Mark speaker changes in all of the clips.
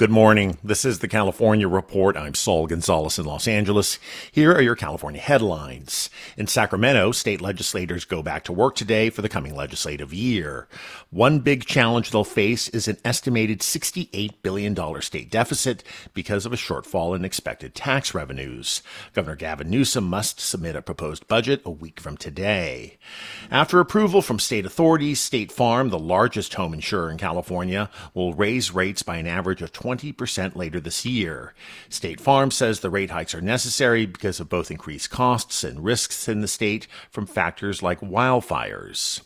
Speaker 1: Good morning. This is the California Report. I'm Saul Gonzalez in Los Angeles. Here are your California headlines. In Sacramento, state legislators go back to work today for the coming legislative year. One big challenge they'll face is an estimated $68 billion state deficit because of a shortfall in expected tax revenues. Governor Gavin Newsom must submit a proposed budget a week from today. After approval from state authorities, State Farm, the largest home insurer in California, will raise rates by an average of 20 20% later this year. State Farm says the rate hikes are necessary because of both increased costs and risks in the state from factors like wildfires.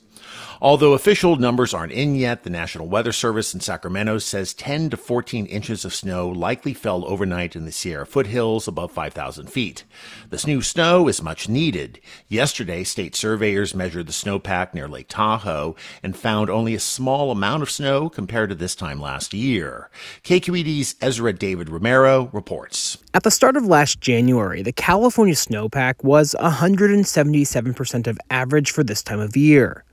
Speaker 1: Although official numbers aren't in yet, the National Weather Service in Sacramento says 10 to 14 inches of snow likely fell overnight in the Sierra foothills above 5,000 feet. This new snow is much needed. Yesterday, state surveyors measured the snowpack near Lake Tahoe and found only a small amount of snow compared to this time last year. KQED's Ezra David Romero reports.
Speaker 2: At the start of last January, the California snowpack was 177% of average for this time of year.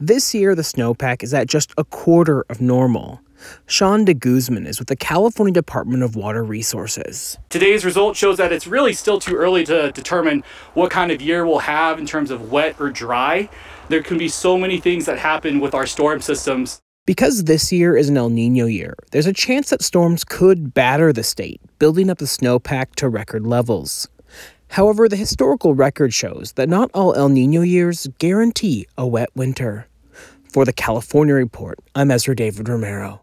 Speaker 2: This year, the snowpack is at just a quarter of normal. Sean de Guzman is with the California Department of Water Resources.
Speaker 3: Today's result shows that it's really still too early to determine what kind of year we'll have in terms of wet or dry. There can be so many things that happen with our storm systems.
Speaker 2: Because this year is an El Nino year, there's a chance that storms could batter the state, building up the snowpack to record levels. However, the historical record shows that not all El Nino years guarantee a wet winter. For the California Report, I'm Ezra David Romero.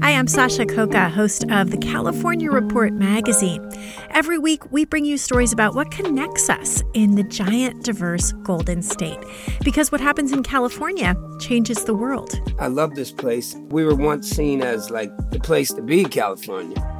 Speaker 4: Hi, I'm Sasha Khokha, host of the California Report magazine. Every week, we bring you stories about what connects us in the giant, diverse Golden State. Because what happens in California changes the world.
Speaker 5: I love this place. We were once seen as like the place to be, California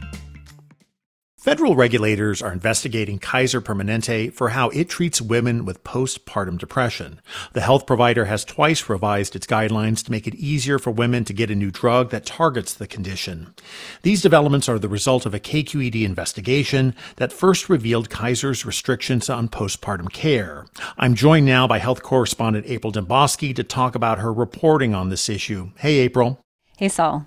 Speaker 1: Federal regulators are investigating Kaiser Permanente for how it treats women with postpartum depression. The health provider has twice revised its guidelines to make it easier for women to get a new drug that targets the condition. These developments are the result of a KQED investigation that first revealed Kaiser's restrictions on postpartum care. I'm joined now by health correspondent April Dembosky to talk about her reporting on this issue. Hey, April.
Speaker 6: Hey, Saul.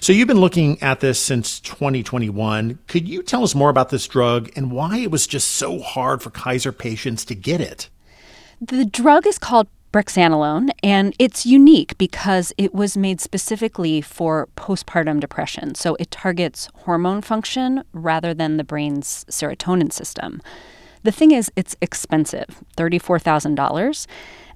Speaker 1: So you've been looking at this since 2021. Could you tell us more about this drug and why it was just so hard for Kaiser patients to get it?
Speaker 6: The drug is called brexanolone, and it's unique because it was made specifically for postpartum depression. So it targets hormone function rather than the brain's serotonin system. The thing is, it's expensive $34,000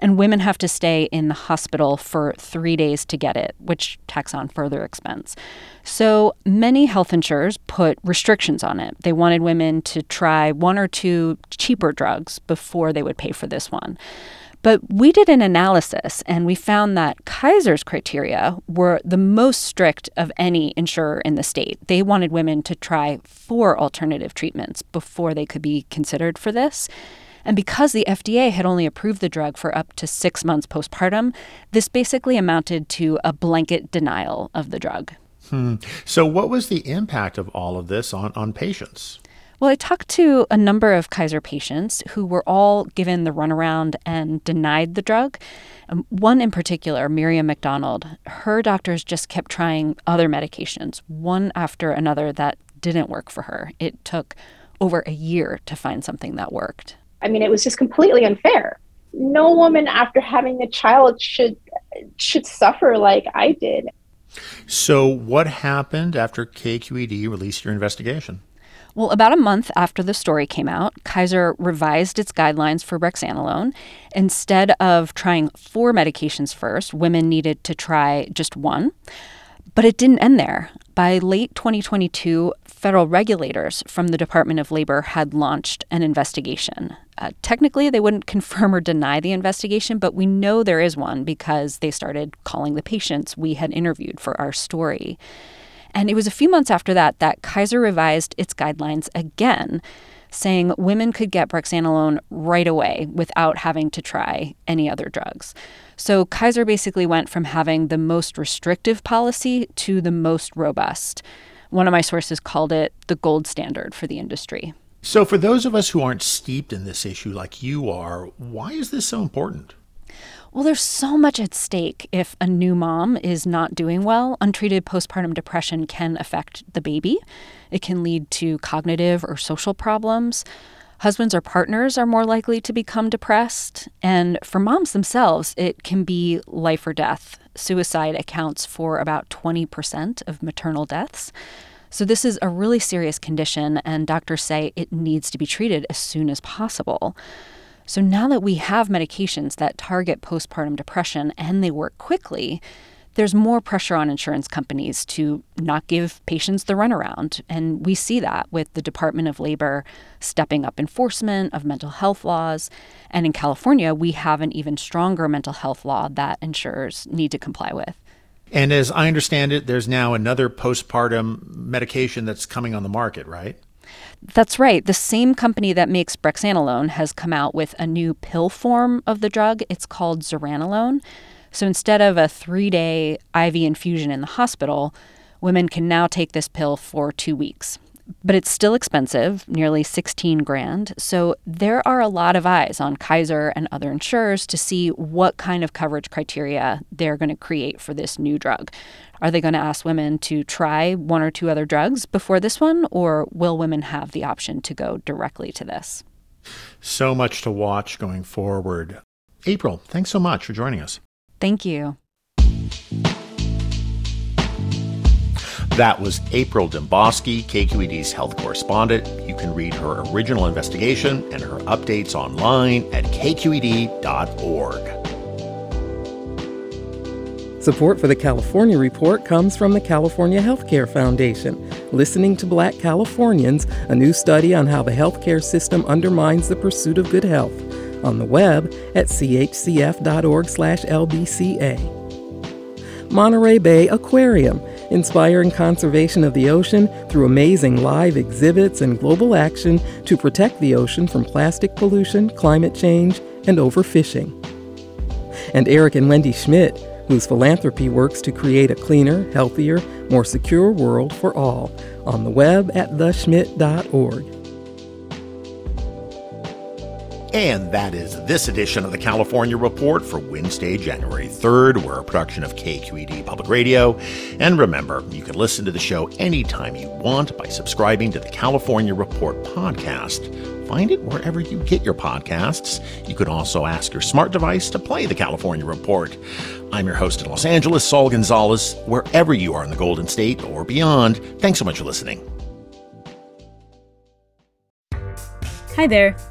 Speaker 6: and women have to stay in the hospital for three days to get it, which tacks on further expense. So many health insurers put restrictions on it. They wanted women to try one or two cheaper drugs before they would pay for this one. But we did an analysis and we found that Kaiser's criteria were the most strict of any insurer in the state. They wanted women to try four alternative treatments before they could be considered for this. And because the FDA had only approved the drug for up to six months postpartum, this basically amounted to a blanket denial of the drug.
Speaker 1: Hmm. So, what was the impact of all of this on, on patients?
Speaker 6: Well, I talked to a number of Kaiser patients who were all given the runaround and denied the drug. Um, one in particular, Miriam McDonald, her doctors just kept trying other medications, one after another that didn't work for her. It took over a year to find something that worked.
Speaker 7: I mean, it was just completely unfair. No woman after having a child should should suffer like I did.
Speaker 1: So, what happened after KQED released your investigation?
Speaker 6: Well, about a month after the story came out, Kaiser revised its guidelines for brexanolone. Instead of trying four medications first, women needed to try just one. But it didn't end there. By late 2022, federal regulators from the Department of Labor had launched an investigation. Uh, technically, they wouldn't confirm or deny the investigation, but we know there is one because they started calling the patients we had interviewed for our story. And it was a few months after that that Kaiser revised its guidelines again, saying women could get brexanolone right away without having to try any other drugs. So Kaiser basically went from having the most restrictive policy to the most robust. One of my sources called it the gold standard for the industry.
Speaker 1: So, for those of us who aren't steeped in this issue like you are, why is this so important?
Speaker 6: Well, there's so much at stake if a new mom is not doing well. Untreated postpartum depression can affect the baby. It can lead to cognitive or social problems. Husbands or partners are more likely to become depressed. And for moms themselves, it can be life or death. Suicide accounts for about 20% of maternal deaths. So, this is a really serious condition, and doctors say it needs to be treated as soon as possible. So now that we have medications that target postpartum depression and they work quickly, there's more pressure on insurance companies to not give patients the runaround. And we see that with the Department of Labor stepping up enforcement of mental health laws. And in California, we have an even stronger mental health law that insurers need to comply with.
Speaker 1: And as I understand it, there's now another postpartum medication that's coming on the market, right?
Speaker 6: That's right. The same company that makes brexanolone has come out with a new pill form of the drug. It's called zuranolone. So instead of a three day IV infusion in the hospital, women can now take this pill for two weeks but it's still expensive, nearly 16 grand. So there are a lot of eyes on Kaiser and other insurers to see what kind of coverage criteria they're going to create for this new drug. Are they going to ask women to try one or two other drugs before this one, or will women have the option to go directly to this?
Speaker 1: So much to watch going forward. April, thanks so much for joining us.
Speaker 6: Thank you.
Speaker 1: That was April Dembosky, KQED's health correspondent. You can read her original investigation and her updates online at kqed.org.
Speaker 8: Support for the California Report comes from the California Healthcare Foundation. Listening to Black Californians, a new study on how the healthcare system undermines the pursuit of good health. On the web at chcf.org/lbca. Monterey Bay Aquarium inspiring conservation of the ocean through amazing live exhibits and global action to protect the ocean from plastic pollution, climate change, and overfishing. And Eric and Wendy Schmidt, whose philanthropy works to create a cleaner, healthier, more secure world for all, on the web at theschmidt.org.
Speaker 1: And that is this edition of the California Report for Wednesday, January 3rd. We're a production of KQED Public Radio. And remember, you can listen to the show anytime you want by subscribing to the California Report podcast. Find it wherever you get your podcasts. You can also ask your smart device to play the California Report. I'm your host in Los Angeles, Saul Gonzalez. Wherever you are in the Golden State or beyond, thanks so much for listening.
Speaker 9: Hi there,